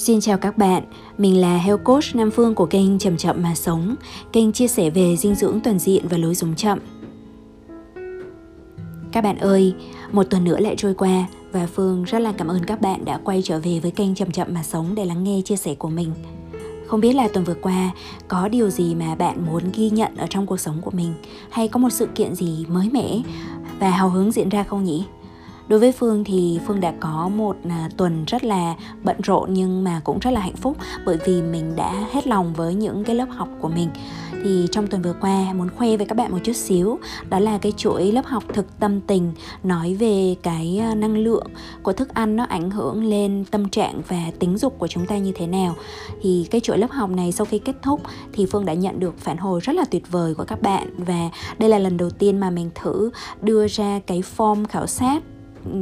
Xin chào các bạn, mình là Health Coach Nam Phương của kênh Chậm Chậm Mà Sống, kênh chia sẻ về dinh dưỡng toàn diện và lối sống chậm. Các bạn ơi, một tuần nữa lại trôi qua và Phương rất là cảm ơn các bạn đã quay trở về với kênh Chậm Chậm Mà Sống để lắng nghe chia sẻ của mình. Không biết là tuần vừa qua có điều gì mà bạn muốn ghi nhận ở trong cuộc sống của mình hay có một sự kiện gì mới mẻ và hào hứng diễn ra không nhỉ? Đối với phương thì phương đã có một à, tuần rất là bận rộn nhưng mà cũng rất là hạnh phúc bởi vì mình đã hết lòng với những cái lớp học của mình. Thì trong tuần vừa qua, muốn khoe với các bạn một chút xíu, đó là cái chuỗi lớp học thực tâm tình, nói về cái à, năng lượng của thức ăn nó ảnh hưởng lên tâm trạng và tính dục của chúng ta như thế nào. Thì cái chuỗi lớp học này sau khi kết thúc thì phương đã nhận được phản hồi rất là tuyệt vời của các bạn và đây là lần đầu tiên mà mình thử đưa ra cái form khảo sát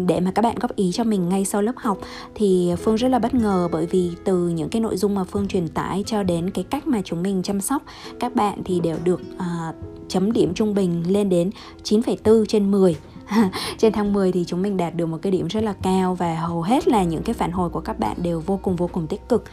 để mà các bạn góp ý cho mình ngay sau lớp học thì Phương rất là bất ngờ bởi vì từ những cái nội dung mà Phương truyền tải cho đến cái cách mà chúng mình chăm sóc các bạn thì đều được uh, chấm điểm trung bình lên đến 9,4 trên 10 trên tháng 10 thì chúng mình đạt được một cái điểm rất là cao và hầu hết là những cái phản hồi của các bạn đều vô cùng vô cùng tích cực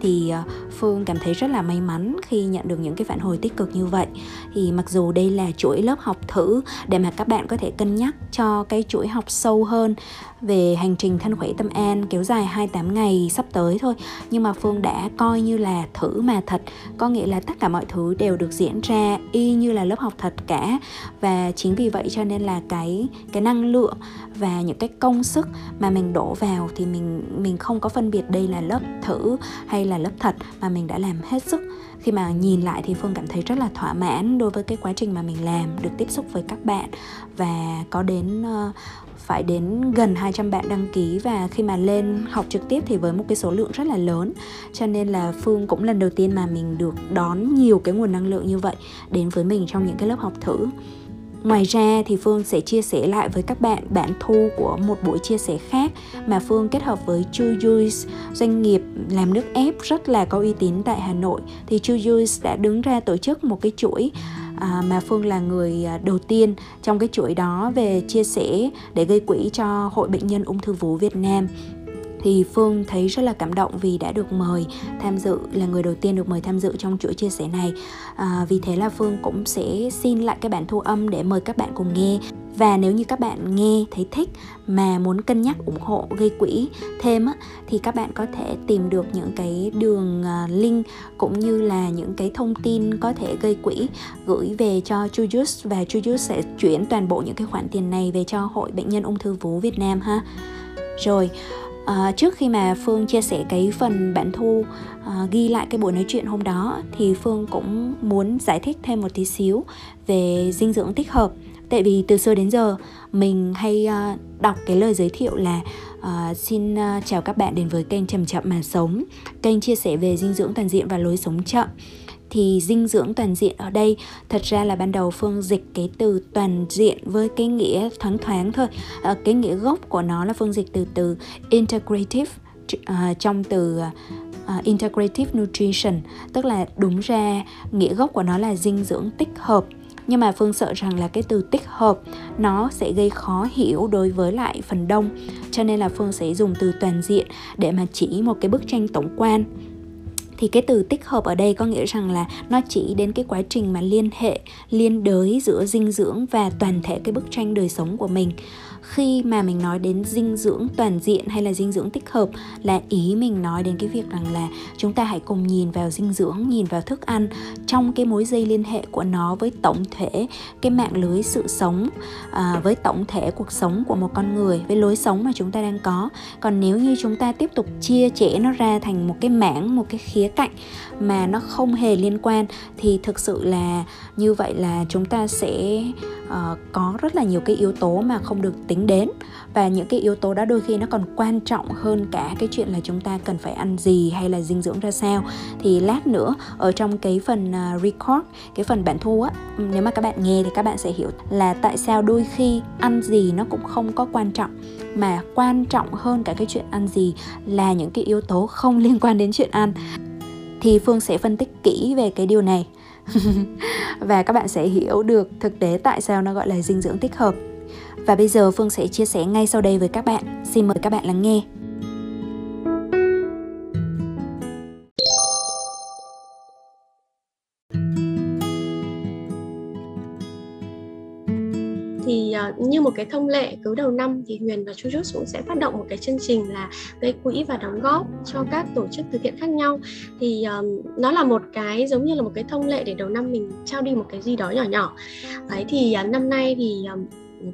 thì ờ, Phương cảm thấy rất là may mắn khi nhận được những cái phản hồi tích cực như vậy. Thì mặc dù đây là chuỗi lớp học thử để mà các bạn có thể cân nhắc cho cái chuỗi học sâu hơn về hành trình thân khỏe tâm an kéo dài 28 ngày sắp tới thôi. Nhưng mà Phương đã coi như là thử mà thật, có nghĩa là tất cả mọi thứ đều được diễn ra y như là lớp học thật cả. Và chính vì vậy cho nên là cái cái năng lượng và những cái công sức mà mình đổ vào thì mình mình không có phân biệt đây là lớp thử hay là lớp thật mà mình đã làm hết sức. Khi mà nhìn lại thì phương cảm thấy rất là thỏa mãn đối với cái quá trình mà mình làm được tiếp xúc với các bạn. Và có đến uh, phải đến gần 200 bạn đăng ký và khi mà lên học trực tiếp thì với một cái số lượng rất là lớn. Cho nên là Phương cũng lần đầu tiên mà mình được đón nhiều cái nguồn năng lượng như vậy đến với mình trong những cái lớp học thử. Ngoài ra thì Phương sẽ chia sẻ lại với các bạn bản thu của một buổi chia sẻ khác mà Phương kết hợp với Chu Juice, doanh nghiệp làm nước ép rất là có uy tín tại Hà Nội. Thì Chu Juice đã đứng ra tổ chức một cái chuỗi à, mà Phương là người à, đầu tiên trong cái chuỗi đó về chia sẻ để gây quỹ cho Hội Bệnh nhân Ung thư vú Việt Nam thì Phương thấy rất là cảm động vì đã được mời tham dự là người đầu tiên được mời tham dự trong chuỗi chia sẻ này. À, vì thế là Phương cũng sẽ xin lại cái bản thu âm để mời các bạn cùng nghe. Và nếu như các bạn nghe thấy thích mà muốn cân nhắc ủng hộ gây quỹ thêm á, thì các bạn có thể tìm được những cái đường à, link cũng như là những cái thông tin có thể gây quỹ gửi về cho Chujus. Và Chujus sẽ chuyển toàn bộ những cái khoản tiền này về cho Hội Bệnh nhân Ung thư vú Việt Nam ha. Rồi, à, trước khi mà phương chia sẻ cái phần bản thu à, ghi lại cái buổi nói chuyện hôm đó thì phương cũng muốn giải thích thêm một tí xíu về dinh dưỡng tích hợp. Tại vì từ xưa đến giờ mình hay à, đọc cái lời giới thiệu là à, xin à, chào các bạn đến với kênh chậm chậm mà sống. Kênh chia sẻ về dinh dưỡng toàn diện và lối sống chậm thì dinh dưỡng toàn diện ở đây thật ra là ban đầu phương dịch cái từ toàn diện với cái nghĩa thoáng thoáng thôi. À, cái nghĩa gốc của nó là phương dịch từ từ integrative uh, trong từ uh, integrative nutrition tức là đúng ra nghĩa gốc của nó là dinh dưỡng tích hợp. Nhưng mà phương sợ rằng là cái từ tích hợp nó sẽ gây khó hiểu đối với lại phần đông cho nên là phương sẽ dùng từ toàn diện để mà chỉ một cái bức tranh tổng quan thì cái từ tích hợp ở đây có nghĩa rằng là nó chỉ đến cái quá trình mà liên hệ, liên đới giữa dinh dưỡng và toàn thể cái bức tranh đời sống của mình khi mà mình nói đến dinh dưỡng toàn diện hay là dinh dưỡng tích hợp là ý mình nói đến cái việc rằng là chúng ta hãy cùng nhìn vào dinh dưỡng nhìn vào thức ăn trong cái mối dây liên hệ của nó với tổng thể cái mạng lưới sự sống à, với tổng thể cuộc sống của một con người với lối sống mà chúng ta đang có. Còn nếu như chúng ta tiếp tục chia chẽ nó ra thành một cái mảng một cái khía cạnh mà nó không hề liên quan thì thực sự là như vậy là chúng ta sẽ uh, có rất là nhiều cái yếu tố mà không được tính đến. Và những cái yếu tố đó đôi khi nó còn quan trọng hơn cả cái chuyện là chúng ta cần phải ăn gì hay là dinh dưỡng ra sao. Thì lát nữa ở trong cái phần uh, record cái phần bản thu á nếu mà các bạn nghe thì các bạn sẽ hiểu là tại sao đôi khi ăn gì nó cũng không có quan trọng. Mà quan trọng hơn cả cái chuyện ăn gì là những cái yếu tố không liên quan đến chuyện ăn. Thì phương sẽ phân tích kỹ về cái điều này và các bạn sẽ hiểu được thực tế tại sao nó gọi là dinh dưỡng tích hợp. Và bây giờ phương sẽ chia sẻ ngay sau đây với các bạn. Xin mời các bạn lắng nghe. Như một cái thông lệ cứ đầu năm thì Huyền và Chu cũng sẽ phát động một cái chương trình là gây quỹ và đóng góp cho các tổ chức từ thiện khác nhau. Thì um, nó là một cái giống như là một cái thông lệ để đầu năm mình trao đi một cái gì đó nhỏ nhỏ. Đấy thì uh, năm nay thì um,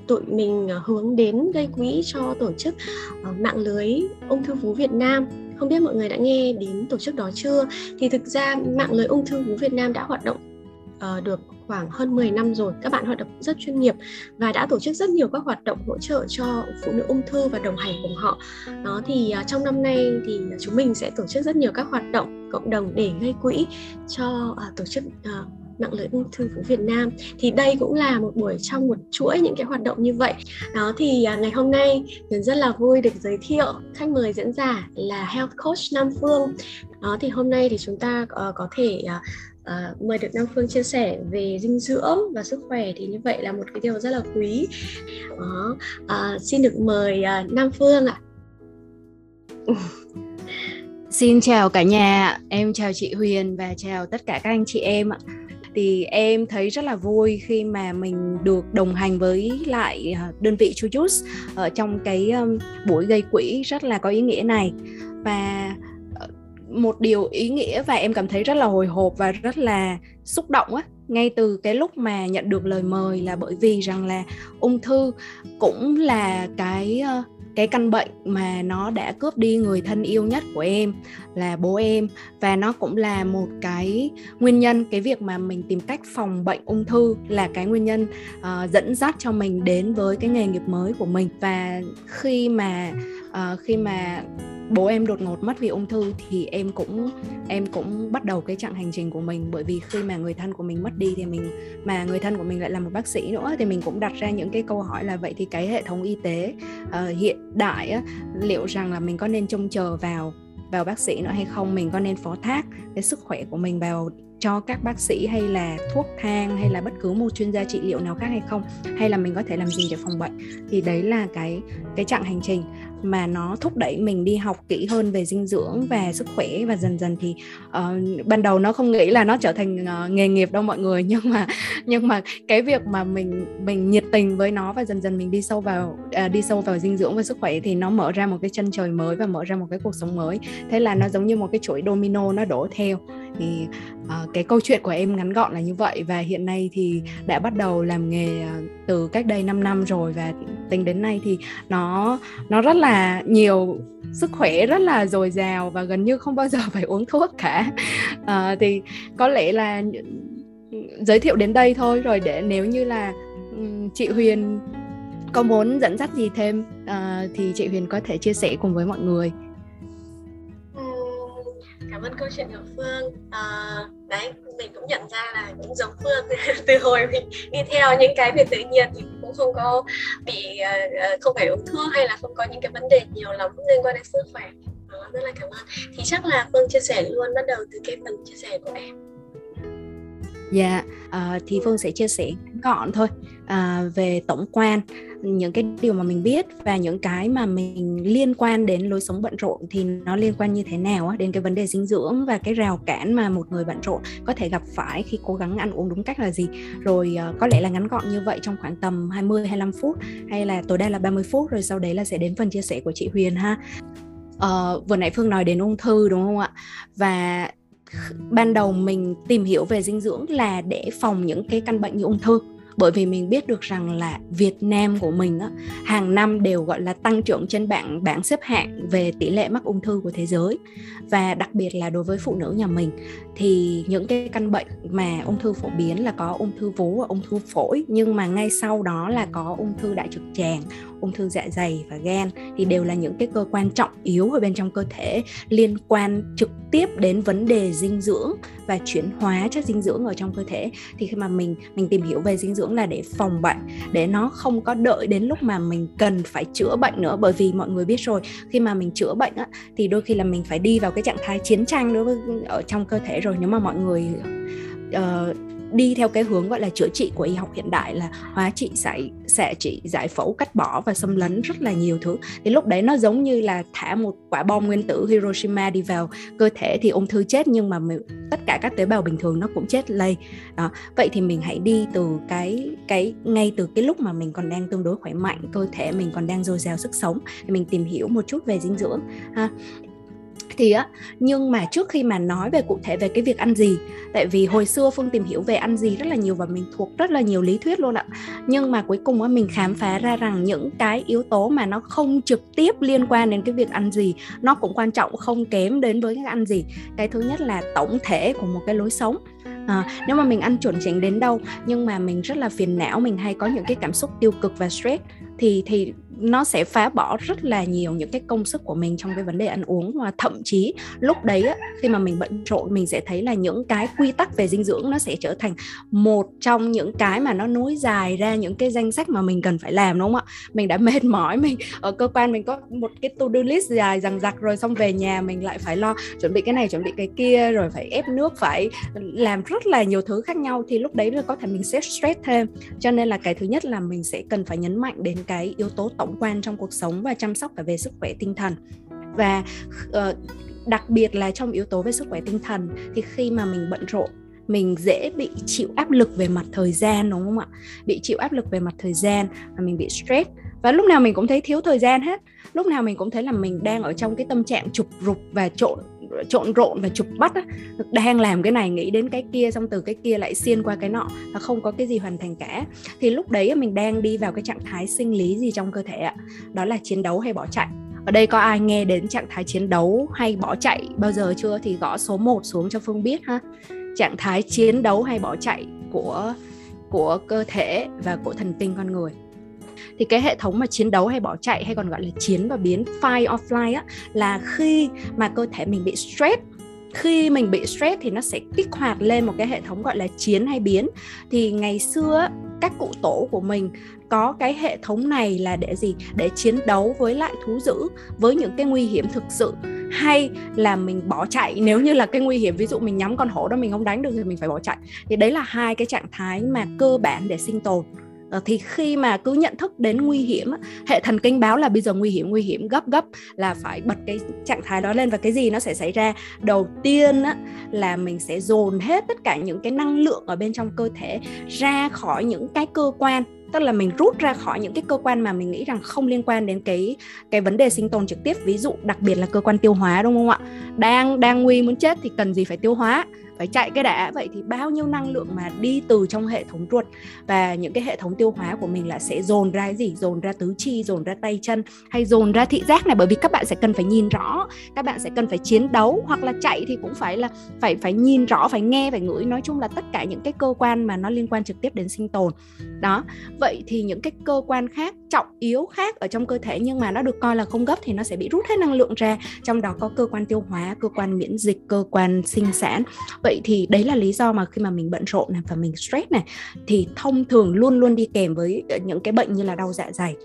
tụi mình ờ, hướng đến gây quỹ cho tổ chức uh, mạng lưới ung thư vú Việt Nam. Không biết mọi người đã nghe đến tổ chức đó chưa? Thì thực ra mạng lưới ung thư vú Việt Nam đã hoạt động uh, được khoảng hơn 10 năm rồi. Các bạn hoạt động rất chuyên nghiệp và đã tổ chức rất nhiều các hoạt động hỗ trợ cho phụ nữ ung thư và đồng hành cùng họ. Đó thì uh, trong năm nay thì chúng mình sẽ tổ chức rất nhiều các hoạt động cộng đồng để gây quỹ cho uh, tổ chức uh, mạng lưới ung thư vú Việt Nam. Thì đây cũng là một buổi trong một chuỗi những cái hoạt động như vậy. Đó thì ngày hôm nay mình rất là vui được giới thiệu khách mời diễn giả là Health Coach Nam Phương. Đó thì hôm nay thì chúng ta có thể uh, mời được Nam Phương chia sẻ về dinh dưỡng và sức khỏe thì như vậy là một cái điều rất là quý. Đó, uh, xin được mời uh, Nam Phương ạ. Xin chào cả nhà, em chào chị Huyền và chào tất cả các anh chị em ạ. Thì em thấy rất là vui khi mà mình được đồng hành với lại đơn vị Chu Juice ở trong cái um, buổi gây quỹ rất là có ý nghĩa này. Và một điều ý nghĩa và em cảm thấy rất là hồi hộp và rất là xúc động á ngay từ cái lúc mà nhận được lời mời là bởi vì rằng là ung thư cũng là cái ờ, cái căn bệnh mà nó đã cướp đi người thân yêu nhất của em là bố em. Và nó cũng là một cái nguyên nhân cái việc mà mình tìm cách phòng bệnh ung thư là cái nguyên nhân uh, dẫn dắt cho mình đến với cái nghề nghiệp mới của mình. Và khi mà uh, khi mà bố em đột ngột mất vì ung thư thì em cũng em cũng bắt đầu cái chặng hành trình của mình. Bởi vì khi mà người thân của mình mất đi thì mình mà người thân của mình lại là một bác sĩ nữa thì mình cũng đặt ra những cái câu hỏi là vậy thì cái hệ thống y tế uh, hiện đại á, liệu rằng là mình có nên trông chờ vào vào bác sĩ nữa hay không? Mình có nên phó thác cái sức khỏe của mình vào cho các bác sĩ hay là thuốc thang hay là bất cứ một chuyên gia trị liệu nào khác hay không? Hay là mình có thể làm gì để phòng bệnh? Thì đấy là cái cái chặng hành trình mà nó thúc đẩy mình đi học kỹ hơn về dinh dưỡng và sức khỏe và dần dần thì uh, ban đầu nó không nghĩ là nó trở thành uh, nghề nghiệp đâu mọi người. Nhưng mà nhưng mà cái việc mà mình mình nhiệt tình với nó và dần dần mình đi sâu vào uh, đi sâu vào dinh dưỡng và sức khỏe thì nó mở ra một cái chân trời mới và mở ra một cái cuộc sống mới. Thế là nó giống như một cái chuỗi domino nó đổ theo thì uh, cái câu chuyện của em ngắn gọn là như vậy và hiện nay thì đã bắt đầu làm nghề ờ, từ cách đây 5 năm rồi và tính đến nay thì nó nó rất là nhiều sức khỏe rất là dồi dào và gần như không bao giờ phải uống thuốc cả. Uh, thì có lẽ là giới thiệu đến đây thôi. Rồi để nếu như là um, chị Huyền có muốn dẫn dắt gì thêm uh, thì chị Huyền có thể chia sẻ cùng với mọi người ơn câu chuyện của phương. À, đấy mình cũng nhận ra là cũng giống phương từ hồi mình đi theo những cái việc tự nhiên thì cũng không có bị ờ, ờ, không phải ung thư hay là không có những cái vấn đề nhiều lắm liên quan đến sức khỏe. Đó, rất là cảm ơn. Thì chắc là phương chia sẻ luôn bắt đầu từ cái phần chia sẻ của em. Dạ, uh, thì Phương sẽ chia sẻ gọn thôi uh, về tổng quan những cái điều mà mình biết và những cái mà mình liên quan đến lối sống bận rộn thì nó liên quan như thế nào đến cái vấn đề dinh dưỡng và cái rào cản mà một người bận rộn có thể gặp phải khi cố gắng ăn uống đúng cách là gì. Rồi uh, có lẽ là ngắn gọn như vậy trong khoảng tầm 20 25 phút hay là tối đa là 30 phút rồi sau đấy là sẽ đến phần chia sẻ của chị Huyền ha. Uh, vừa nãy Phương nói đến ung thư đúng không ạ? Và ban đầu mình tìm hiểu về dinh dưỡng là để phòng những cái căn bệnh như ung thư. Bởi vì mình biết được rằng là Việt Nam của mình á, hàng năm đều gọi là tăng trưởng trên bảng bảng xếp hạng về tỷ lệ mắc ung thư của thế giới. Và đặc biệt là đối với phụ nữ nhà mình thì những cái căn bệnh mà ung thư phổ biến là có ung thư vú và ung thư phổi nhưng mà ngay sau đó là có ung thư đại trực tràng ung thư dạ dày và gan thì đều là những cái cơ quan trọng yếu ở bên trong cơ thể liên quan trực tiếp đến vấn đề dinh dưỡng và chuyển hóa chất dinh dưỡng ở trong cơ thể. Thì khi mà mình mình tìm hiểu về dinh dưỡng là để phòng bệnh để nó không có đợi đến lúc mà mình cần phải chữa bệnh nữa. Bởi vì mọi người biết rồi khi mà mình chữa bệnh á, thì đôi khi là mình phải đi vào cái trạng thái chiến tranh đối với ở trong cơ thể rồi. Nếu mà mọi người uh, đi theo cái hướng gọi là chữa trị của y học hiện đại là hóa trị giải xạ trị giải phẫu cắt bỏ và xâm lấn rất là nhiều thứ thì lúc đấy nó giống như là thả một quả bom nguyên tử Hiroshima đi vào cơ thể thì ung thư chết nhưng mà mình, tất cả các tế bào bình thường nó cũng chết lây đó. vậy thì mình hãy đi từ cái cái ngay từ cái lúc mà mình còn đang tương đối khỏe mạnh cơ thể mình còn đang dồi dào sức sống thì mình tìm hiểu một chút về dinh dưỡng ha thì á nhưng mà trước khi mà nói về cụ thể về cái việc ăn gì tại vì hồi xưa phương tìm hiểu về ăn gì rất là nhiều và mình thuộc rất là nhiều lý thuyết luôn ạ. Nhưng mà cuối cùng á mình khám phá ra rằng những cái yếu tố mà nó không trực tiếp liên quan đến cái việc ăn gì nó cũng quan trọng không kém đến với cái ăn gì. Cái thứ nhất là tổng thể của một cái lối sống. À, nếu mà mình ăn chuẩn chỉnh đến đâu nhưng mà mình rất là phiền não mình hay có những cái cảm xúc tiêu cực và stress thì thì nó sẽ phá bỏ rất là nhiều những cái công sức của mình trong cái vấn đề ăn uống. Và thậm chí lúc đấy á, khi mà mình bận rộn mình sẽ thấy là những cái quy tắc về dinh dưỡng nó sẽ trở thành một trong những cái mà nó nối dài ra những cái danh sách mà mình cần phải làm đúng không ạ? Mình đã mệt mỏi mình ở cơ quan mình có một cái to do list dài dằng dặc rồi xong về nhà mình lại phải lo chuẩn bị cái này chuẩn bị cái kia rồi phải ép nước phải làm rất là nhiều thứ khác nhau. Thì lúc đấy là có thể mình sẽ stress thêm. Cho nên là cái thứ nhất là mình sẽ cần phải nhấn mạnh đến cái yếu tố tổng quan trong cuộc sống và chăm sóc cả về sức khỏe tinh thần. Và uh, đặc biệt là trong yếu tố về sức khỏe tinh thần thì khi mà mình bận rộn mình dễ bị chịu áp lực về mặt thời gian đúng không ạ? Bị chịu áp lực về mặt thời gian và mình bị stress. Và lúc nào mình cũng thấy thiếu thời gian hết. Lúc nào mình cũng thấy là mình đang ở trong cái tâm trạng trục rục và trộn trộn rộn và chụp bắt á, đang làm cái này nghĩ đến cái kia xong từ cái kia lại xiên qua cái nọ và không có cái gì hoàn thành cả. Thì lúc đấy mình đang đi vào cái trạng thái sinh lý gì trong cơ thể ạ? Đó là chiến đấu hay bỏ chạy? Ở đây có ai nghe đến trạng thái chiến đấu hay bỏ chạy bao giờ chưa? Thì gõ số 1 xuống cho Phương biết ha. Trạng thái chiến đấu hay bỏ chạy của của cơ thể và của thần kinh con người thì cái hệ thống mà chiến đấu hay bỏ chạy hay còn gọi là chiến và biến, fight or flight á, là khi mà cơ thể mình bị stress, khi mình bị stress thì nó sẽ kích hoạt lên một cái hệ thống gọi là chiến hay biến. Thì ngày xưa các cụ tổ của mình có cái hệ thống này là để gì? Để chiến đấu với lại thú dữ, với những cái nguy hiểm thực sự. Hay là mình bỏ chạy, nếu như là cái nguy hiểm, ví dụ mình nhắm con hổ đó mình không đánh được thì mình phải bỏ chạy. Thì đấy là hai cái trạng thái mà cơ bản để sinh tồn. Ờ, thì khi mà cứ nhận thức đến nguy hiểm hệ thần kinh báo là bây giờ nguy hiểm nguy hiểm gấp gấp là phải bật cái trạng thái đó lên và cái gì nó sẽ xảy ra? Đầu tiên là mình sẽ dồn hết tất cả những cái năng lượng ở bên trong cơ thể ra khỏi những cái cơ quan. Tức là mình rút ra khỏi những cái cơ quan mà mình nghĩ rằng không liên quan đến cái cái vấn đề sinh tồn trực tiếp. Ví dụ đặc biệt là cơ quan tiêu hóa, đúng không ạ? Đang đang nguy muốn chết thì cần gì phải tiêu hóa? Phải chạy cái đã, vậy thì bao nhiêu năng lượng mà đi từ trong hệ thống ruột và những cái hệ thống tiêu hóa của mình là sẽ dồn ra cái gì? Dồn ra tứ chi, dồn ra tay chân hay dồn ra thị giác này? Bởi vì các bạn sẽ cần phải nhìn rõ, các bạn sẽ cần phải chiến đấu hoặc là chạy thì cũng phải là phải phải nhìn rõ, phải nghe, phải ngửi. Nói chung là tất cả những cái cơ quan mà nó liên quan trực tiếp đến sinh tồn. Đó, vậy thì những cái cơ quan khác, trọng yếu khác ở trong cơ thể nhưng mà nó được coi là không gấp thì nó sẽ bị rút hết năng lượng ra. Trong đó có cơ quan tiêu hóa, cơ quan miễn dịch, cơ quan sinh sản vậy thì đấy là lý do mà khi mà mình bận rộn này và mình stress này, thì thông thường luôn luôn đi kèm với ờ, những cái bệnh như là đau dạ dày.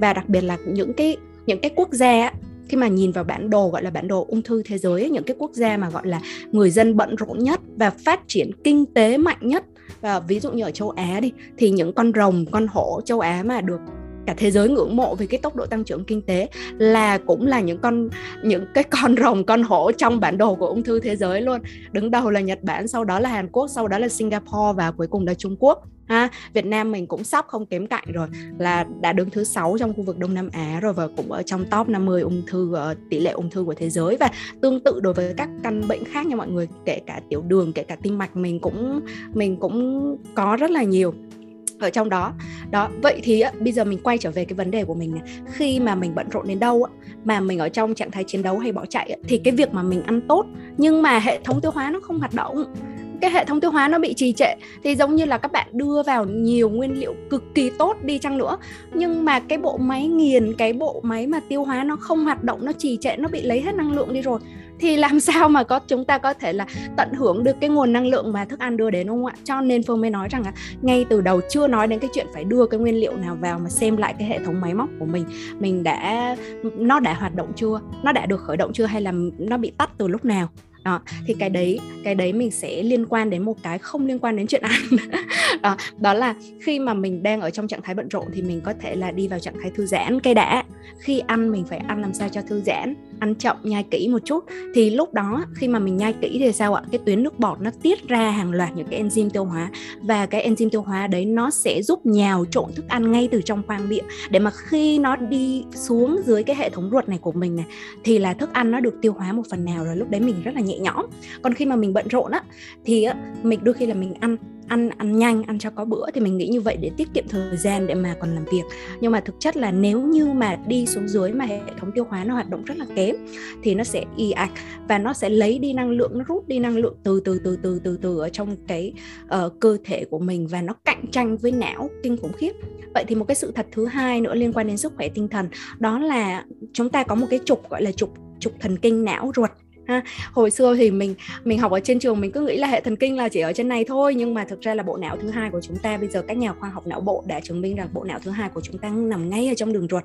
Và đặc biệt là những cái những cái quốc gia khi mà nhìn vào bản đồ, gọi là bản đồ ung thư thế giới những cái quốc gia mà, gọi là, người dân bận rộn nhất và phát triển kinh tế mạnh nhất, và ví dụ như ở châu Á đi, thì những con rồng, con hổ châu Á mà được cả thế giới ngưỡng mộ về cái tốc độ tăng trưởng kinh tế là cũng là những con, những cái con rồng, con hổ trong bản đồ của ung thư thế giới luôn. Đứng đầu là Nhật Bản, sau đó là Hàn Quốc, sau đó là Singapore và cuối cùng là Trung Quốc. Ha, Việt Nam mình cũng sắp không kém cạnh rồi, là đã đứng thứ sáu trong khu vực Đông Nam Á rồi và cũng ở trong top 50 ung thư ờ, tỷ lệ ung thư của thế giới. Và tương tự đối với các căn bệnh khác nha mọi người, kể cả tiểu đường, kể cả tim mạch, mình cũng mình cũng có rất là nhiều ở trong đó. Đó, vậy thì bây giờ mình quay trở về cái vấn đề của mình khi mà mình bận rộn đến đâu mà mình ở trong trạng thái chiến đấu hay bỏ chạy thì cái việc mà mình ăn tốt, nhưng mà hệ thống tiêu hóa nó không hoạt động. Cái hệ thống tiêu hóa nó bị trì trệ, thì giống như là các bạn đưa vào nhiều nguyên liệu cực kỳ tốt đi chăng nữa. Nhưng mà cái bộ máy nghiền, cái bộ máy mà tiêu hóa nó không hoạt động, nó trì trệ, nó bị lấy hết năng lượng đi rồi thì làm sao mà có chúng ta có thể là tận hưởng được cái nguồn năng lượng mà thức ăn đưa đến đúng không ạ? Cho nên phương mới nói rằng là ngay từ đầu chưa nói đến cái chuyện phải đưa cái nguyên liệu nào vào mà xem lại cái hệ thống máy móc của mình. Mình đã nó đã hoạt động chưa? Nó đã được khởi động chưa hay là nó bị tắt từ lúc nào? Đó thì cái đấy cái đấy mình sẽ liên quan đến một cái không liên quan đến chuyện ăn. Đó, đó là khi mà mình đang ở trong trạng thái bận rộn thì mình có thể là đi vào trạng thái thư giãn cái đã. Khi ăn mình phải ăn làm sao cho thư giãn? Ăn chậm nhai kỹ một chút. Thì lúc đó khi mà mình nhai kỹ thì sao ạ? Cái tuyến nước bọt nó tiết ra hàng loạt những cái enzyme tiêu hóa. Và cái enzyme tiêu hóa đấy nó sẽ giúp nhào trộn thức ăn ngay từ trong khoang miệng. Để mà khi nó đi xuống dưới cái hệ thống ruột này của mình này thì là thức ăn nó được tiêu hóa một phần nào rồi lúc đấy mình rất là nhẹ nhõm. Còn khi mà mình bận rộn á thì á, mình đôi khi là mình ăn ăn ăn nhanh ăn cho có bữa thì mình nghĩ như vậy để tiết kiệm thời gian để mà còn làm việc. Nhưng mà thực chất là nếu như mà đi xuống dưới mà hệ thống tiêu hóa nó hoạt động rất là kém thì nó sẽ y ạch và nó sẽ lấy đi năng lượng nó rút đi năng lượng từ từ từ từ từ từ ở trong cái uh, cơ thể của mình và nó cạnh tranh với não kinh khủng khiếp. Vậy thì một cái sự thật thứ hai nữa liên quan đến sức khỏe tinh thần đó là chúng ta có một cái trục gọi là trục trục thần kinh não ruột ha. Hồi xưa thì mình mình học ở trên trường mình cứ nghĩ là hệ thần kinh là chỉ ở trên này thôi nhưng mà thực ra là bộ não thứ hai của chúng ta bây giờ các nhà khoa học não bộ đã chứng minh rằng bộ não thứ hai của chúng ta nằm ngay ở trong đường ruột.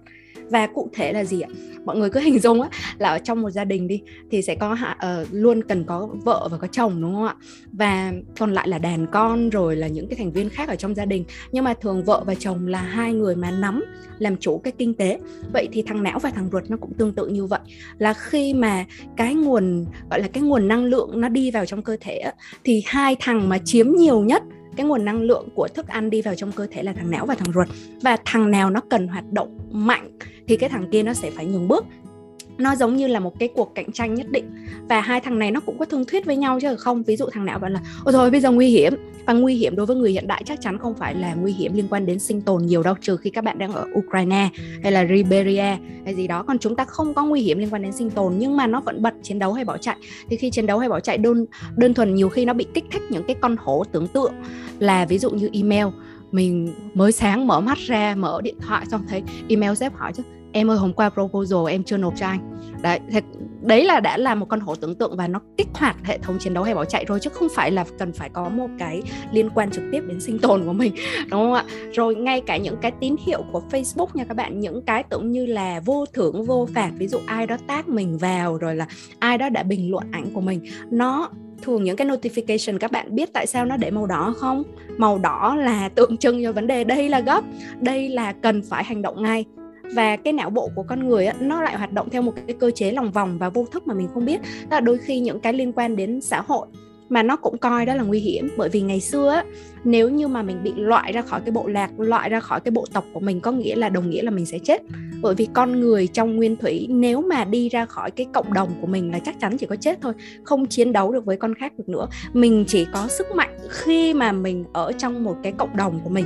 Và cụ thể là gì ạ? Mọi người cứ hình dung á là ở trong một gia đình đi thì sẽ có uh, luôn cần có vợ và có chồng đúng không ạ? Và còn lại là đàn con rồi là những cái thành viên khác ở trong gia đình. Nhưng mà thường vợ và chồng là hai người mà nắm làm chủ cái kinh tế. Vậy thì thằng não và thằng ruột nó cũng tương tự như vậy. Là khi mà cái nguồn gọi là cái nguồn năng lượng nó đi vào trong cơ thể á, thì hai thằng mà chiếm nhiều nhất cái nguồn năng lượng của thức ăn đi vào trong cơ thể là thằng não và thằng ruột. Và thằng nào nó cần hoạt động mạnh thì cái thằng kia nó sẽ phải nhường bước nó giống như là một cái cuộc cạnh tranh nhất định. Và hai thằng này nó cũng có thương thuyết với nhau chứ không? Ví dụ thằng nào bảo là, ôi thôi bây giờ nguy hiểm. Và nguy hiểm đối với người hiện đại chắc chắn không phải là nguy hiểm liên quan đến sinh tồn nhiều đâu, trừ khi các bạn đang ở Ukraine hay là Liberia hay gì đó. Còn chúng ta không có nguy hiểm liên quan đến sinh tồn, nhưng mà nó vẫn bật chiến đấu hay bỏ chạy. Thì khi chiến đấu hay bỏ chạy, đơn đơn thuần nhiều khi nó bị kích thích những cái con hổ tưởng tượng. Là ví dụ như email, mình mới sáng mở mắt ra, mở điện thoại xong thấy email sếp hỏi chứ em ơi, hôm qua proposal em chưa nộp cho anh. Đấy đấy là đã là một con hổ tưởng tượng và nó kích hoạt hệ thống chiến đấu hay bỏ chạy rồi chứ không phải là cần phải có một cái liên quan trực tiếp đến sinh tồn của mình, đúng không ạ? Rồi ngay cả những cái tín hiệu của Facebook nha các bạn, những cái tưởng như là vô thưởng, vô phạt, ví dụ ai đó tác mình vào rồi là ai đó đã bình luận ảnh của mình, nó thường những cái notification các bạn biết tại sao nó để màu đỏ không? Màu đỏ là tượng trưng cho vấn đề, đây là gấp đây là cần phải hành động ngay và cái não bộ của con người á, nó lại hoạt động theo một cái cơ chế lòng vòng và vô thức mà mình không biết. Đó là đôi khi những cái liên quan đến xã hội mà nó cũng coi đó là nguy hiểm. Bởi vì ngày xưa á, nếu như mà mình bị loại ra khỏi cái bộ lạc loại ra khỏi cái bộ tộc của mình có nghĩa là đồng nghĩa là mình sẽ chết. Bởi vì con người trong nguyên thủy nếu mà đi ra khỏi cái cộng đồng của mình là chắc chắn chỉ có chết thôi không chiến đấu được với con khác được nữa. Mình chỉ có sức mạnh khi mà mình ở trong một cái cộng đồng của mình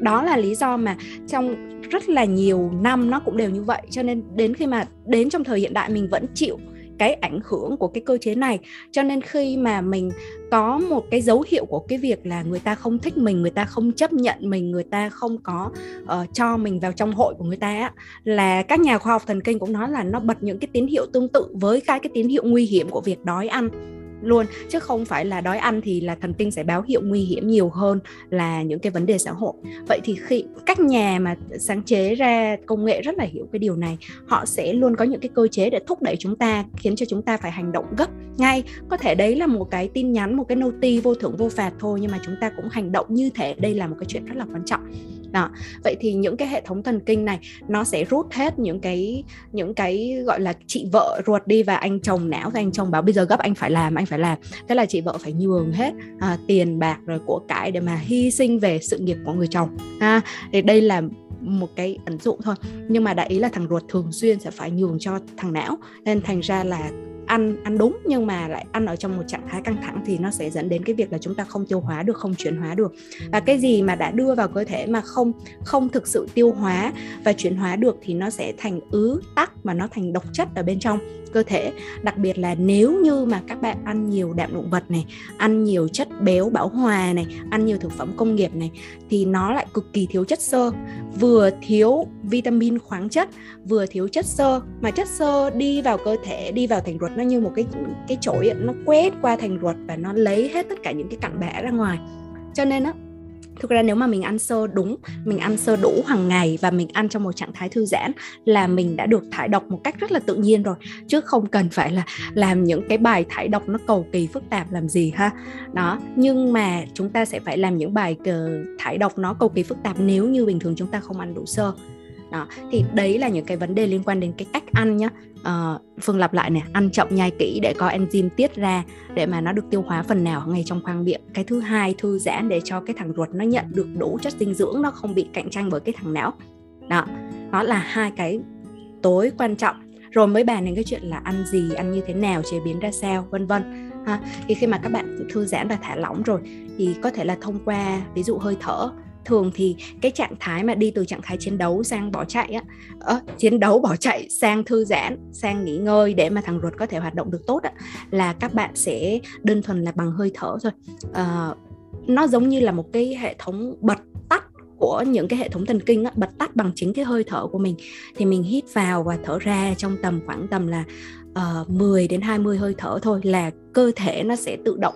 đó là lý do mà trong rất là nhiều năm nó cũng đều như vậy. Cho nên đến khi mà đến trong thời hiện đại mình vẫn chịu cái ảnh hưởng của cái cơ chế này. Cho nên khi mà mình có một cái dấu hiệu của cái việc là người ta không thích mình người ta không chấp nhận mình người ta không có uh, cho mình vào trong hội của người ta á, là các nhà khoa học thần kinh cũng nói là nó bật những cái tín hiệu tương tự với cái cái tín hiệu nguy hiểm của việc đói ăn luôn. Chứ không phải là đói ăn thì là thần kinh sẽ báo hiệu nguy hiểm nhiều hơn là những cái vấn đề xã hội. Vậy thì khi các nhà mà sáng chế ra công nghệ rất là hiểu cái điều này, họ sẽ luôn có những cái cơ chế để thúc đẩy chúng ta, khiến cho chúng ta phải hành động gấp ngay. Có thể đấy là một cái tin nhắn, một cái noti vô thưởng vô phạt thôi, nhưng mà chúng ta cũng hành động như thế đây là một cái chuyện rất là quan trọng đó. Vậy thì những cái hệ thống thần kinh này nó sẽ rút hết những cái những cái gọi là chị vợ ruột đi và anh chồng não thì anh chồng bảo bây giờ gấp anh phải làm anh phải làm. Thế là chị vợ phải nhường hết à, tiền bạc rồi của cải để mà hy sinh về sự nghiệp của người chồng. Ha thì đây là một cái ẩn dụ thôi. Nhưng mà đại ý là thằng ruột thường xuyên sẽ phải nhường cho thằng não. Nên thành ra là ăn ăn đúng nhưng mà lại ăn ở trong một trạng thái căng thẳng thì nó sẽ dẫn đến cái việc là chúng ta không tiêu hóa được, không chuyển hóa được. Và cái gì mà đã đưa vào cơ thể mà không không thực sự tiêu hóa và chuyển hóa được thì nó sẽ thành ứ tắc mà nó thành độc chất ở bên trong cơ thể. Đặc biệt là nếu như mà các bạn ăn nhiều đạm động vật này, ăn nhiều chất béo bão hòa này, ăn nhiều thực phẩm công nghiệp này thì nó lại cực kỳ thiếu chất xơ. Vừa thiếu vitamin khoáng chất, vừa thiếu chất xơ. Mà chất xơ đi vào cơ thể, đi vào thành ruột nó như một cái cái chổi nó quét qua thành ruột và nó lấy hết tất cả những cái cặn bã ra ngoài. Cho nên á, thực ra nếu mà mình ăn sơ đúng, mình ăn sơ đủ hàng ngày và mình ăn trong một trạng thái thư giãn là mình đã được thải độc một cách rất là tự nhiên rồi. Chứ không cần phải là làm những cái bài thải độc nó cầu kỳ phức tạp làm gì ha. Đó, nhưng mà chúng ta sẽ phải làm những bài ờ, thải độc nó cầu kỳ phức tạp nếu như bình thường chúng ta không ăn đủ sơ đó thì đấy là những cái vấn đề liên quan đến cái cách ăn nhá. Uh, phương lặp lại này ăn chậm nhai kỹ để có enzyme tiết ra để mà nó được tiêu hóa phần nào ngay trong khoang miệng. Cái thứ hai thư giãn để cho cái thằng ruột nó nhận được đủ chất dinh dưỡng nó không bị cạnh tranh với cái thằng não. Đó đó là hai cái tối quan trọng. Rồi mới bàn đến cái chuyện là ăn gì ăn như thế nào chế biến ra sao vân vân. Ha thì khi mà các bạn thư giãn và thả lỏng rồi thì có thể là thông qua ví dụ hơi thở thường thì cái trạng thái mà đi từ trạng thái chiến đấu sang bỏ chạy á à, chiến đấu bỏ chạy sang thư giãn sang nghỉ ngơi để mà thằng ruột có thể hoạt động được tốt á, là các bạn sẽ đơn thuần là bằng hơi thở thôi. À, nó giống như là một cái hệ thống bật tắt của những cái hệ thống thần kinh á, bật tắt bằng chính cái hơi thở của mình. Thì mình hít vào và thở ra trong tầm khoảng tầm là ờ, uh, 10 đến 20 hơi thở thôi là cơ thể nó sẽ tự động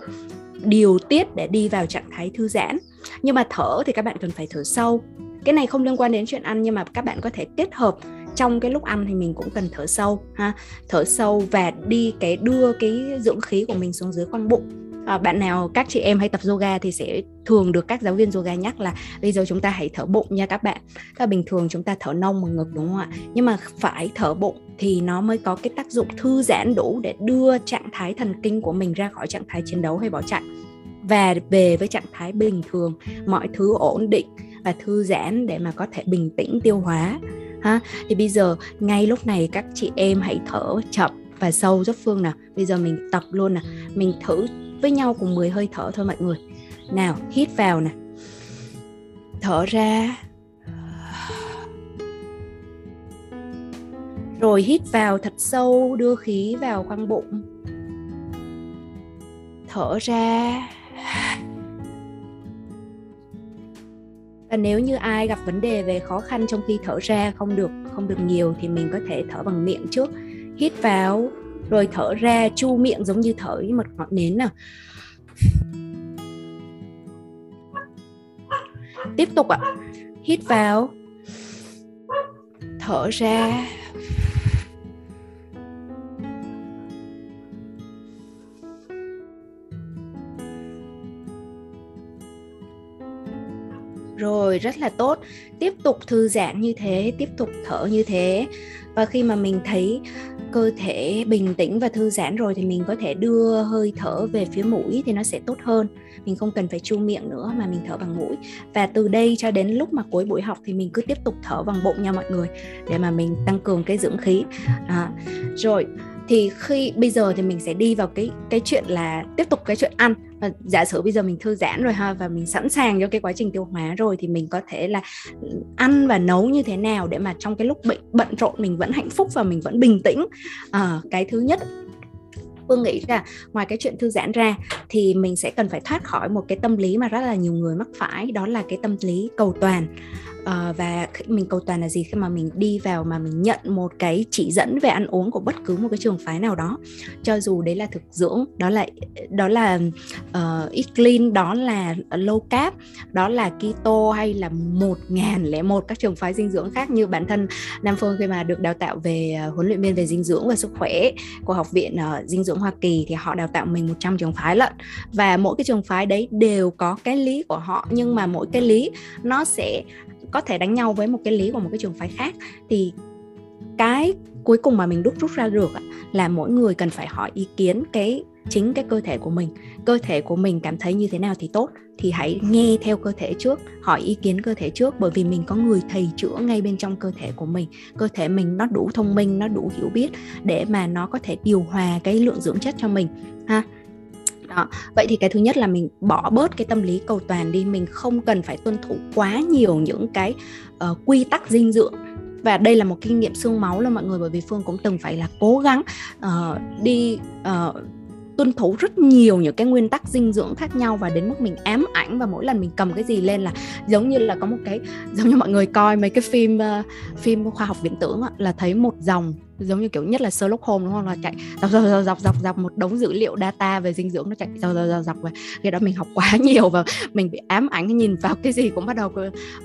điều tiết để đi vào trạng thái thư giãn nhưng mà thở thì các bạn cần phải thở sâu. Cái này không liên quan đến chuyện ăn nhưng mà các bạn có thể kết hợp trong cái lúc ăn thì mình cũng cần thở sâu ha. Thở sâu và đi cái đưa cái dưỡng khí của mình xuống dưới khoang bụng. À, bạn nào các chị em hay tập yoga thì sẽ thường được các giáo viên yoga nhắc là bây giờ chúng ta hãy thở bụng nha các bạn. Các bình thường chúng ta thở nông bằng ngực đúng không ạ? Nhưng mà phải thở bụng thì nó mới có cái tác dụng thư giãn đủ để đưa trạng thái thần kinh của mình ra khỏi trạng thái chiến đấu hay bỏ chạy và về với trạng thái bình thường. Mọi thứ ổn định và thư giãn để mà có thể bình tĩnh tiêu hóa, ha. Thì bây giờ, ngay lúc này các chị em hãy thở chậm và sâu giúp phương nào. Bây giờ mình tập luôn nè mình thử với nhau cùng 10 hơi thở thôi mọi người. Nào, hít vào nè thở ra. Rồi hít vào thật sâu, đưa khí vào khoang bụng. Thở ra và nếu như ai gặp vấn đề về khó khăn trong khi thở ra không được không được nhiều thì mình có thể thở bằng miệng trước. Hít vào, rồi thở ra, chu miệng giống như thở với một ngọn nến nào. Tiếp tục ạ. Hít vào, thở ra. Rồi rất là tốt. Tiếp tục thư giãn như thế tiếp tục thở như thế. Và khi mà mình thấy cơ thể bình tĩnh và thư giãn rồi thì mình có thể đưa hơi thở về phía mũi thì nó sẽ tốt hơn. Mình không cần phải chu miệng nữa mà mình thở bằng mũi. Và từ đây cho đến lúc mà cuối buổi học thì mình cứ tiếp tục thở bằng bụng nha mọi người để mà mình tăng cường cái dưỡng khí. À, rồi thì khi bây giờ thì mình sẽ đi vào cái cái chuyện là tiếp tục cái chuyện ăn. Và giả sử bây giờ mình thư giãn rồi ha và mình sẵn sàng cho cái quá trình tiêu hóa rồi thì mình có thể là ăn và nấu như thế nào để mà trong cái lúc bệnh bận rộn mình vẫn hạnh phúc và mình vẫn bình tĩnh. À, cái thứ nhất Phương nghĩ là ngoài cái chuyện thư giãn ra thì mình sẽ cần phải thoát khỏi một cái tâm lý mà rất là nhiều người mắc phải đó là cái tâm lý cầu toàn uh, và mình cầu toàn là gì? Khi mà mình đi vào mà mình nhận một cái chỉ dẫn về ăn uống của bất cứ một cái trường phái nào đó cho dù đấy là thực dưỡng đó là đó là ờ, uh, eat clean đó là low carb đó là keto hay là một ngàn lẻ một các trường phái dinh dưỡng khác như bản thân Nam Phương khi mà được đào tạo về uh, huấn luyện viên về dinh dưỡng và sức khỏe của học viện uh, dinh dưỡng Hoa Kỳ thì họ đào tạo mình 100 trường phái lận. Và mỗi cái trường phái đấy đều có cái lý của họ nhưng mà mỗi cái lý nó sẽ có thể đánh nhau với một cái lý của một cái trường phái khác. Thì cái cuối cùng mà mình đúc rút ra được là mỗi người cần phải hỏi ý kiến cái, chính cái cơ thể của mình. Cơ thể của mình cảm thấy như thế nào thì tốt, thì hãy nghe theo cơ thể trước, hỏi ý kiến cơ thể trước, bởi vì mình có người thầy chữa ngay bên trong cơ thể của mình. Cơ thể mình nó đủ thông minh, nó đủ hiểu biết để mà nó có thể điều hòa cái lượng dưỡng chất cho mình, ha đó. Vậy thì cái thứ nhất là mình bỏ bớt cái tâm lý cầu toàn đi mình không cần phải tuân thủ quá nhiều những cái uh, quy tắc dinh dưỡng. Và đây là một kinh nghiệm xương máu là mọi người bởi vì phương cũng từng phải là cố gắng uh, đi uh, tuân thủ rất nhiều những cái nguyên tắc dinh dưỡng khác nhau và đến mức mình ám ảnh và mỗi lần mình cầm cái gì lên là giống như là có một cái giống như mọi người coi mấy cái phim uh, phim khoa học viễn tưởng là thấy một dòng giống như kiểu nhất là Sherlock Holmes đúng không? Là chạy dọc dọc dọc dọc dọc, dọc một đống dữ liệu data về dinh dưỡng nó chạy dọc dọc dọc, dọc và khi đó mình học quá nhiều và mình bị ám ảnh nhìn vào cái gì cũng bắt đầu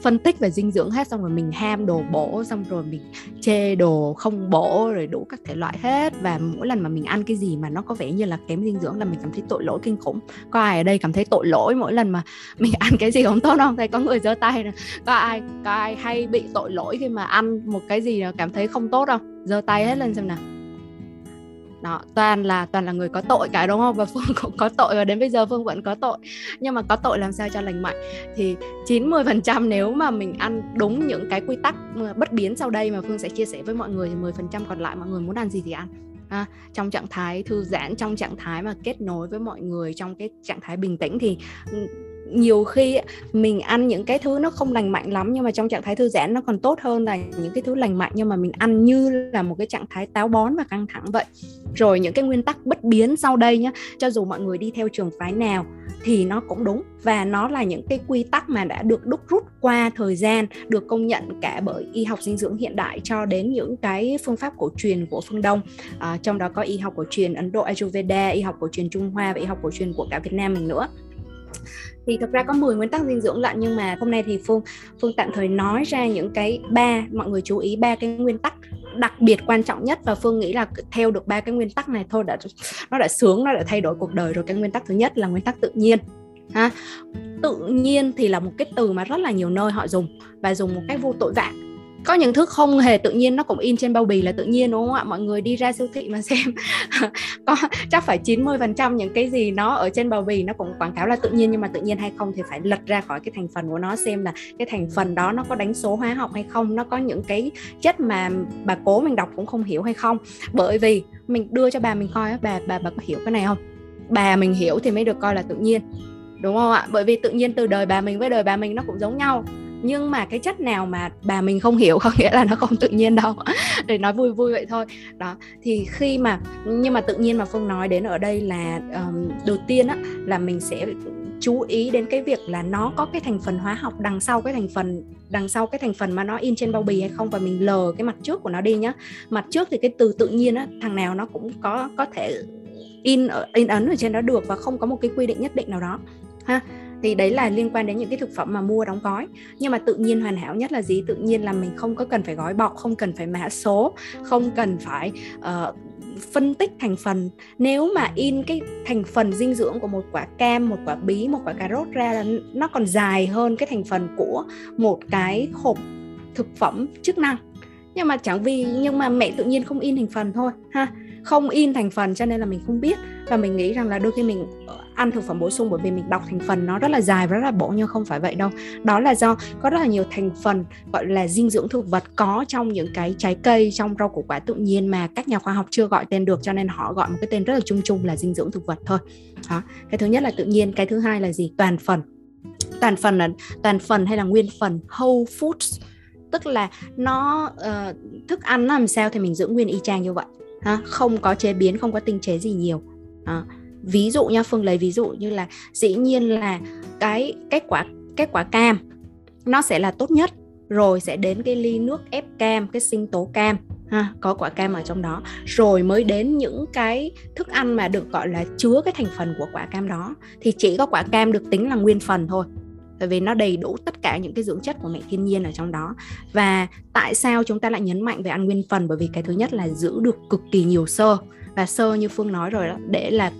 phân tích về dinh dưỡng hết xong rồi mình ham đồ bổ xong rồi mình chê đồ không bổ rồi đủ các thể loại hết. Và mỗi lần mà mình ăn cái gì mà nó có vẻ như là kém dinh dưỡng là mình cảm thấy tội lỗi kinh khủng. Có ai ở đây cảm thấy tội lỗi mỗi lần mà mình ăn cái gì không tốt không? Thấy có người giơ tay có ai có ai hay bị tội lỗi khi mà ăn một cái gì cảm thấy không tốt không giơ tay hết lên xem nào. Đó toàn là toàn là người có tội cả đúng không? Và phương cũng có tội và đến bây giờ phương vẫn có tội. Nhưng mà có tội làm sao cho lành mạnh? Thì 90 phần trăm nếu mà mình ăn đúng những cái quy tắc bất biến sau đây mà phương sẽ chia sẻ với mọi người thì 10 phần trăm còn lại mọi người muốn ăn gì thì ăn. À, trong trạng thái thư giãn trong trạng thái mà kết nối với mọi người trong cái trạng thái bình tĩnh thì ừ, nhiều khi mình ăn những cái thứ nó không lành mạnh lắm nhưng mà trong trạng thái thư giãn nó còn tốt hơn là những cái thứ lành mạnh nhưng mà mình ăn như là một cái trạng thái táo bón và căng thẳng vậy. Rồi những cái nguyên tắc bất biến sau đây nhé cho dù mọi người đi theo trường phái nào thì nó cũng đúng. Và nó là những cái quy tắc mà đã được đúc rút qua thời gian được công nhận cả bởi y học dinh dưỡng hiện đại cho đến những cái phương pháp cổ truyền của phương Đông. À, trong đó có y học cổ truyền Ấn Độ Ayurveda, y học cổ truyền Trung Hoa và y học cổ truyền của cả Việt Nam mình nữa thì thực ra có 10 nguyên tắc dinh dưỡng lận, nhưng mà hôm nay thì Phương Phương tạm thời nói ra những cái ba, mọi người chú ý ba cái nguyên tắc đặc biệt quan trọng nhất và Phương nghĩ là theo được ba cái nguyên tắc này thôi đã, nó đã sướng, nó đã thay đổi cuộc đời rồi. Cái nguyên tắc thứ nhất là nguyên tắc tự nhiên, ha. Tự nhiên thì là một cái từ mà rất là nhiều nơi họ dùng và dùng một cách vô tội vạ có những thứ không hề tự nhiên, nó cũng in trên bao bì là tự nhiên, đúng không ạ? Mọi người đi ra siêu thị mà xem. Có, chắc phải 90 phần trăm những cái gì nó ở trên bao bì nó cũng quảng cáo là tự nhiên, nhưng mà tự nhiên hay không thì phải lật ra khỏi cái thành phần của nó xem là cái thành phần đó nó có đánh số hóa học hay không, nó có những cái chất mà bà cố mình đọc cũng không hiểu hay không. Bởi vì mình đưa cho bà mình coi bà bà bà có hiểu cái này không? Bà mình hiểu thì mới được coi là tự nhiên, đúng không ạ? Bởi vì tự nhiên từ đời bà mình với đời bà mình nó cũng giống nhau nhưng mà cái chất nào mà bà mình không hiểu có nghĩa là nó không tự nhiên đâu. Để nói vui vui vậy thôi. Đó thì khi mà nhưng mà tự nhiên mà phương nói đến ở đây là um, đầu tiên á là mình sẽ chú ý đến cái việc là nó có cái thành phần hóa học đằng sau cái thành phần đằng sau cái thành phần mà nó in trên bao bì hay không và mình lờ cái mặt trước của nó đi nhá. Mặt trước thì cái từ tự nhiên á thằng nào nó cũng có có thể in in ấn ở trên đó được và không có một cái quy định nhất định nào đó. Ha thì đấy là liên quan đến những cái thực phẩm mà mua đóng gói. Nhưng mà tự nhiên hoàn hảo nhất là gì? Tự nhiên là mình không có cần phải gói bọc không cần phải mã số không cần phải uh, phân tích thành phần. Nếu mà in cái thành phần dinh dưỡng của một quả cam một quả bí một quả cà rốt ra là nó còn dài hơn cái thành phần của một cái hộp thực phẩm chức năng. Nhưng mà chẳng vì nhưng mà mẹ tự nhiên không in thành phần thôi ha. Không in thành phần cho nên là mình không biết. Và mình nghĩ rằng là đôi khi mình ờ, ăn thực phẩm bổ sung bởi vì mình đọc thành phần nó rất là dài và rất là bổ nhưng không phải vậy đâu. Đó là do có rất là nhiều thành phần gọi là dinh dưỡng thực vật có trong những cái trái cây trong rau củ quả tự nhiên mà các nhà khoa học chưa gọi tên được cho nên họ gọi một cái tên rất là chung chung là dinh dưỡng thực vật thôi. Đó cái thứ nhất là tự nhiên cái thứ hai là gì? Toàn phần. Toàn phần là toàn phần hay là nguyên phần? Whole foods tức là nó uh, thức ăn làm sao thì mình giữ nguyên y chang như vậy. Ha không có chế biến không có tinh chế gì nhiều. À, ví dụ nha, phương lấy ví dụ như là dĩ nhiên là cái kết quả kết quả cam nó sẽ là tốt nhất, rồi sẽ đến cái ly nước ép cam, cái sinh tố cam, ha, có quả cam ở trong đó, rồi mới đến những cái thức ăn mà được gọi là chứa cái thành phần của quả cam đó. Thì chỉ có quả cam được tính là nguyên phần thôi bởi vì nó đầy đủ tất cả những cái dưỡng chất của mẹ thiên nhiên ở trong đó. Và tại sao chúng ta lại nhấn mạnh về ăn nguyên phần? Bởi vì cái thứ nhất là giữ được cực kỳ nhiều sơ và sơ như phương nói rồi đó, để là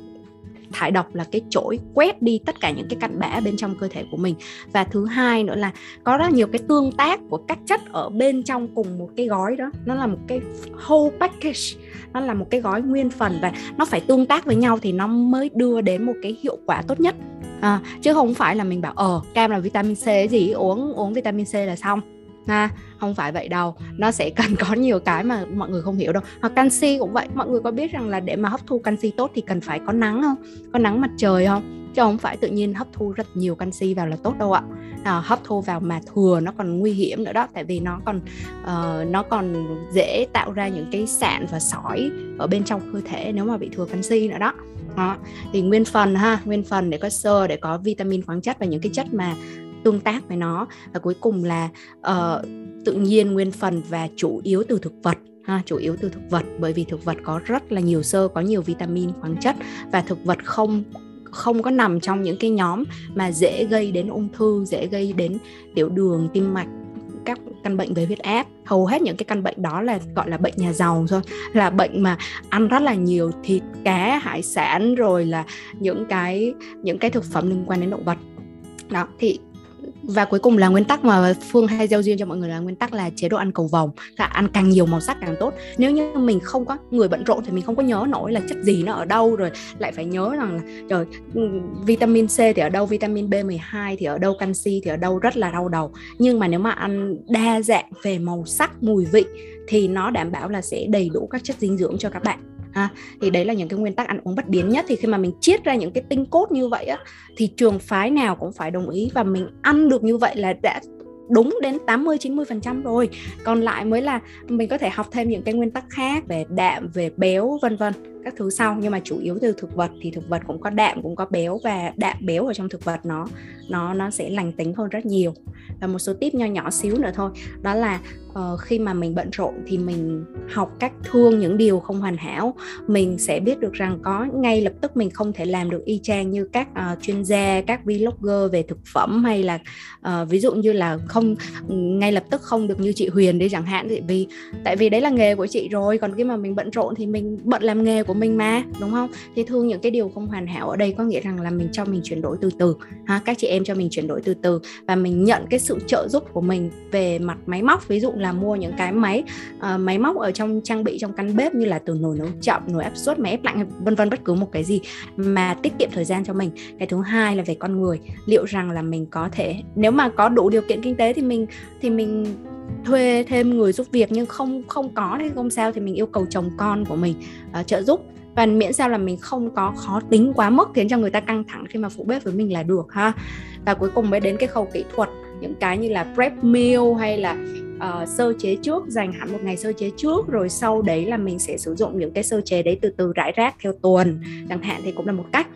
thải độc là cái chổi quét đi tất cả những cái cặn bã bên trong cơ thể của mình. Và thứ hai nữa là có rất nhiều cái tương tác của các chất ở bên trong cùng một cái gói đó. Nó là một cái whole package nó là một cái gói nguyên phần và nó phải tương tác với nhau thì nó mới đưa đến một cái hiệu quả tốt nhất. À, chứ không phải là mình bảo ờ cam là vitamin C gì? Uống uống vitamin C là xong ha không phải vậy đâu. Nó sẽ cần có nhiều cái mà mọi người không hiểu đâu. Hoặc canxi cũng vậy. Mọi người có biết rằng là để mà hấp thu canxi tốt thì cần phải có nắng không? Có nắng mặt trời không? Chứ không phải tự nhiên hấp thu rất nhiều canxi vào là tốt đâu ạ. À, hấp thu vào mà thừa nó còn nguy hiểm nữa đó. Tại vì nó còn uh, nó còn dễ tạo ra những cái sạn và sỏi ở bên trong cơ thể nếu mà bị thừa canxi nữa đó. Đó. thì nguyên phần ha. Nguyên phần để có sơ để có vitamin khoáng chất và những cái chất mà tương tác với nó. Và cuối cùng là uh, tự nhiên nguyên phần và chủ yếu từ thực vật ha, chủ yếu từ thực vật. Bởi vì thực vật có rất là nhiều xơ có nhiều vitamin khoáng chất. Và thực vật không không có nằm trong những cái nhóm mà dễ gây đến ung thư dễ gây đến tiểu đường tim mạch các căn bệnh về huyết áp. Hầu hết những cái căn bệnh đó là gọi là bệnh nhà giàu thôi là bệnh mà ăn rất là nhiều thịt cá hải sản rồi là những cái những cái thực phẩm liên quan đến động vật. Đó thì và cuối cùng là nguyên tắc mà phương hay gieo duyên cho mọi người là nguyên tắc là chế độ ăn cầu vồng. Là ăn càng nhiều màu sắc càng tốt. Nếu như mình không có người bận rộn thì mình không có nhớ nổi là chất gì nó ở đâu, rồi lại phải nhớ rằng là, trời vitamin C thì ở đâu, vitamin B12 thì ở đâu, canxi thì ở đâu, rất là đau đầu. Nhưng mà nếu mà ăn đa dạng về màu sắc, mùi vị thì nó đảm bảo là sẽ đầy đủ các chất dinh dưỡng cho các bạn ha thì đấy là những cái nguyên tắc ăn uống bất biến nhất thì khi mà mình chiết ra những cái tinh cốt như vậy á thì trường phái nào cũng phải đồng ý và mình ăn được như vậy là đã đúng đến 80 90% rồi. Còn lại mới là mình có thể học thêm những cái nguyên tắc khác về đạm, về béo vân vân các thứ sau. Nhưng mà chủ yếu từ thực vật thì thực vật cũng có đạm cũng có béo và đạm béo ở trong thực vật nó nó nó sẽ lành tính hơn rất nhiều. Và một số tip nho nhỏ xíu nữa thôi đó là uh, khi mà mình bận rộn thì mình học cách thương những điều không hoàn hảo. Mình sẽ biết được rằng có ngay lập tức mình không thể làm được y chang như các uh, chuyên gia các vlogger về thực phẩm hay là uh, ví dụ như là không ngay lập tức không được như chị Huyền đi chẳng hạn. Vì tại vì đấy là nghề của chị rồi còn khi mà mình bận rộn thì mình bận làm nghề của mình mà đúng không? Thì thương những cái điều không hoàn hảo ở đây có nghĩa rằng là mình cho mình chuyển đổi từ từ ha? Các chị em cho mình chuyển đổi từ từ và mình nhận cái sự trợ giúp của mình về mặt máy móc ví dụ là mua những cái máy uh, máy móc ở trong trang bị trong căn bếp như là từ nồi nấu chậm nồi áp suất máy ép lạnh vân vân bất cứ một cái gì mà tiết kiệm thời gian cho mình. Cái thứ hai là về con người. Liệu rằng là mình có thể nếu mà có đủ điều kiện kinh tế thì mình thì mình thuê thêm người giúp việc nhưng không không có thì không sao thì mình yêu cầu chồng con của mình uh, trợ giúp. Và miễn sao là mình không có khó tính quá mức khiến cho người ta căng thẳng khi mà phụ bếp với mình là được ha. Và cuối cùng mới đến cái khâu kỹ thuật những cái như là prep meal hay là uh, sơ chế trước dành hẳn một ngày sơ chế trước rồi sau đấy là mình sẽ sử dụng những cái sơ chế đấy từ từ rải rác theo tuần chẳng hạn thì cũng là một cách.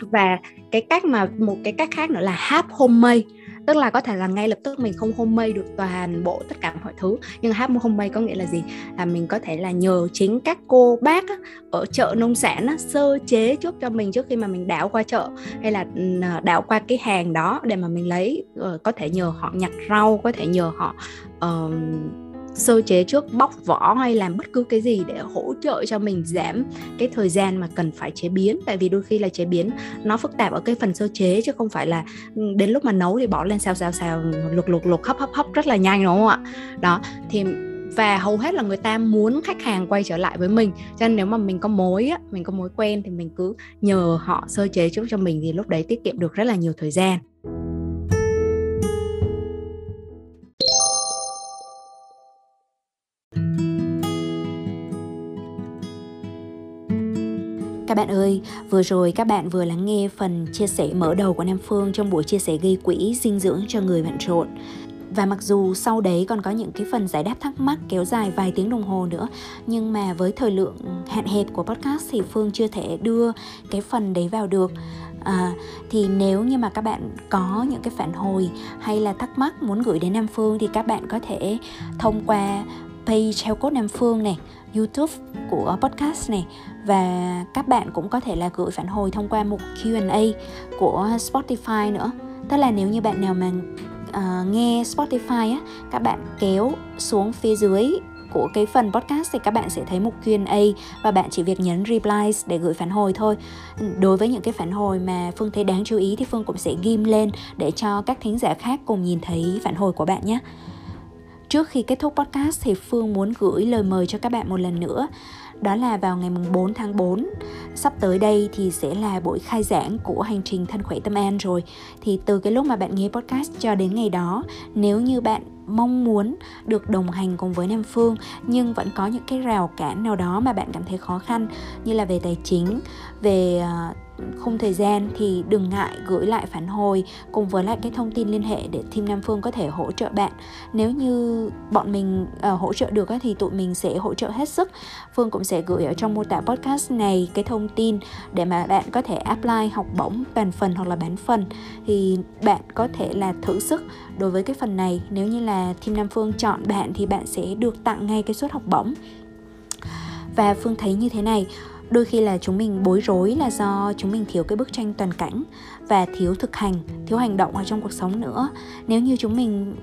Và cái cách mà một cái cách khác nữa là half homemade tức là có thể là ngay lập tức mình không homemade được toàn bộ tất cả mọi thứ nhưng half homemade có nghĩa là gì? Là mình có thể là nhờ chính các cô bác á, ở chợ nông sản á, sơ chế trước cho mình trước khi mà mình đảo qua chợ. Hay là ừ, đảo qua cái hàng đó để mà mình lấy ờ, có thể nhờ họ nhặt rau có thể nhờ họ uh, sơ chế trước, bóc vỏ hay làm bất cứ cái gì để hỗ trợ cho mình giảm cái thời gian mà cần phải chế biến. Tại vì đôi khi là chế biến nó phức tạp ở cái phần sơ chế chứ không phải là ừ, đến lúc mà nấu thì bỏ lên xào xào xào, luộc luộc luộc, hấp hấp hấp rất là nhanh, đúng không ạ? Đó, thì và hầu hết là người ta muốn khách hàng quay trở lại với mình. Cho nên nếu mà mình có mối á, mình có mối quen thì mình cứ nhờ họ sơ chế trước cho mình thì lúc đấy tiết kiệm được rất là nhiều thời gian. Các bạn ơi, vừa rồi các bạn vừa lắng nghe phần chia sẻ mở đầu của Nam Phương trong buổi chia sẻ gây quỹ dinh dưỡng cho người bận rộn. Và mặc dù sau đấy còn có những cái phần giải đáp thắc mắc kéo dài vài tiếng đồng hồ nữa Nhưng mà với thời lượng hạn hẹp của podcast thì Phương chưa thể đưa cái phần đấy vào được à, Thì nếu như mà các bạn có những cái phản hồi hay là thắc mắc muốn gửi đến Nam Phương Thì các bạn có thể thông qua page theo code Nam Phương này YouTube của podcast này và các bạn cũng có thể là gửi phản hồi thông qua một Q&A của Spotify nữa. Tức là nếu như bạn nào mà uh, nghe Spotify á, các bạn kéo xuống phía dưới của cái phần podcast thì các bạn sẽ thấy mục Q&A và bạn chỉ việc nhấn replies để gửi phản hồi thôi. Đối với những cái phản hồi mà Phương thấy đáng chú ý thì Phương cũng sẽ ghim lên để cho các thính giả khác cùng nhìn thấy phản hồi của bạn nhé. Trước khi kết thúc podcast thì Phương muốn gửi lời mời cho các bạn một lần nữa đó là vào ngày 4 tháng 4 sắp tới đây thì sẽ là buổi khai giảng của hành trình thân khỏe tâm an rồi. Thì từ cái lúc mà bạn nghe podcast cho đến ngày đó nếu như bạn mong muốn được đồng hành cùng với Nam Phương nhưng vẫn có những cái rào cản nào đó mà bạn cảm thấy khó khăn như là về tài chính, về ờ, không thời gian thì đừng ngại gửi lại phản hồi cùng với lại cái thông tin liên hệ để team Nam Phương có thể hỗ trợ bạn. Nếu như bọn mình uh, hỗ trợ được thì tụi mình sẽ hỗ trợ hết sức. Phương cũng sẽ gửi ở trong mô tả podcast này cái thông tin để mà bạn có thể apply học bổng toàn phần hoặc là bán phần thì bạn có thể là thử sức đối với cái phần này. Nếu như là team Nam Phương chọn bạn thì bạn sẽ được tặng ngay cái suất học bổng và phương thấy như thế này đôi khi là chúng mình bối rối là do chúng mình thiếu cái bức tranh toàn cảnh và thiếu thực hành, thiếu hành động ở trong cuộc sống nữa. Nếu như chúng mình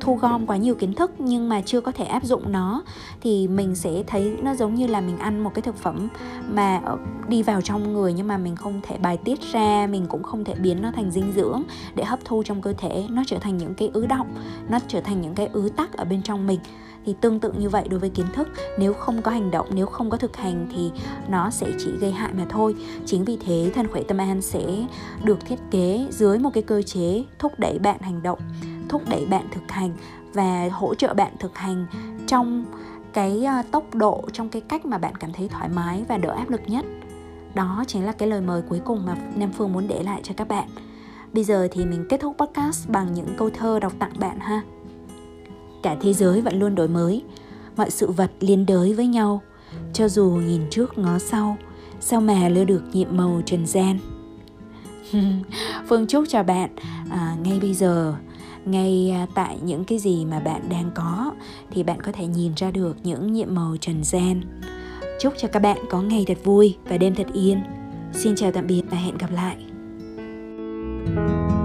thu gom quá nhiều kiến thức nhưng mà chưa có thể áp dụng nó, thì mình sẽ thấy nó giống như là mình ăn một cái thực phẩm mà ờ, đi vào trong người nhưng mà mình không thể bài tiết ra, mình cũng không thể biến nó thành dinh dưỡng để hấp thu trong cơ thể. Nó trở thành những cái ứ động, nó trở thành những cái ứ tắc ở bên trong mình thì tương tự như vậy đối với kiến thức. Nếu không có hành động, nếu không có thực hành thì nó sẽ chỉ gây hại mà thôi. Chính vì thế thân khỏe tâm an sẽ được thiết kế dưới một cái cơ chế thúc đẩy bạn hành động, thúc đẩy bạn thực hành và hỗ trợ bạn thực hành trong cái ờ, tốc độ, trong cái cách mà bạn cảm thấy thoải mái và đỡ áp lực nhất. Đó chính là cái lời mời cuối cùng mà nam phương muốn để lại cho các bạn. Bây giờ thì mình kết thúc podcast bằng những câu thơ đọc tặng bạn ha cả thế giới vẫn luôn đổi mới. Mọi sự vật liên đới với nhau. Cho dù nhìn trước ngó sau sao mà lơ được nhiệm màu trần gian? Phương chúc cho bạn. À, ngay bây giờ ngay à, tại những cái gì mà bạn đang có thì bạn có thể nhìn ra được những nhiệm màu trần gian. Chúc cho các bạn có ngày thật vui và đêm thật yên. Xin chào tạm biệt và hẹn gặp lại. thank you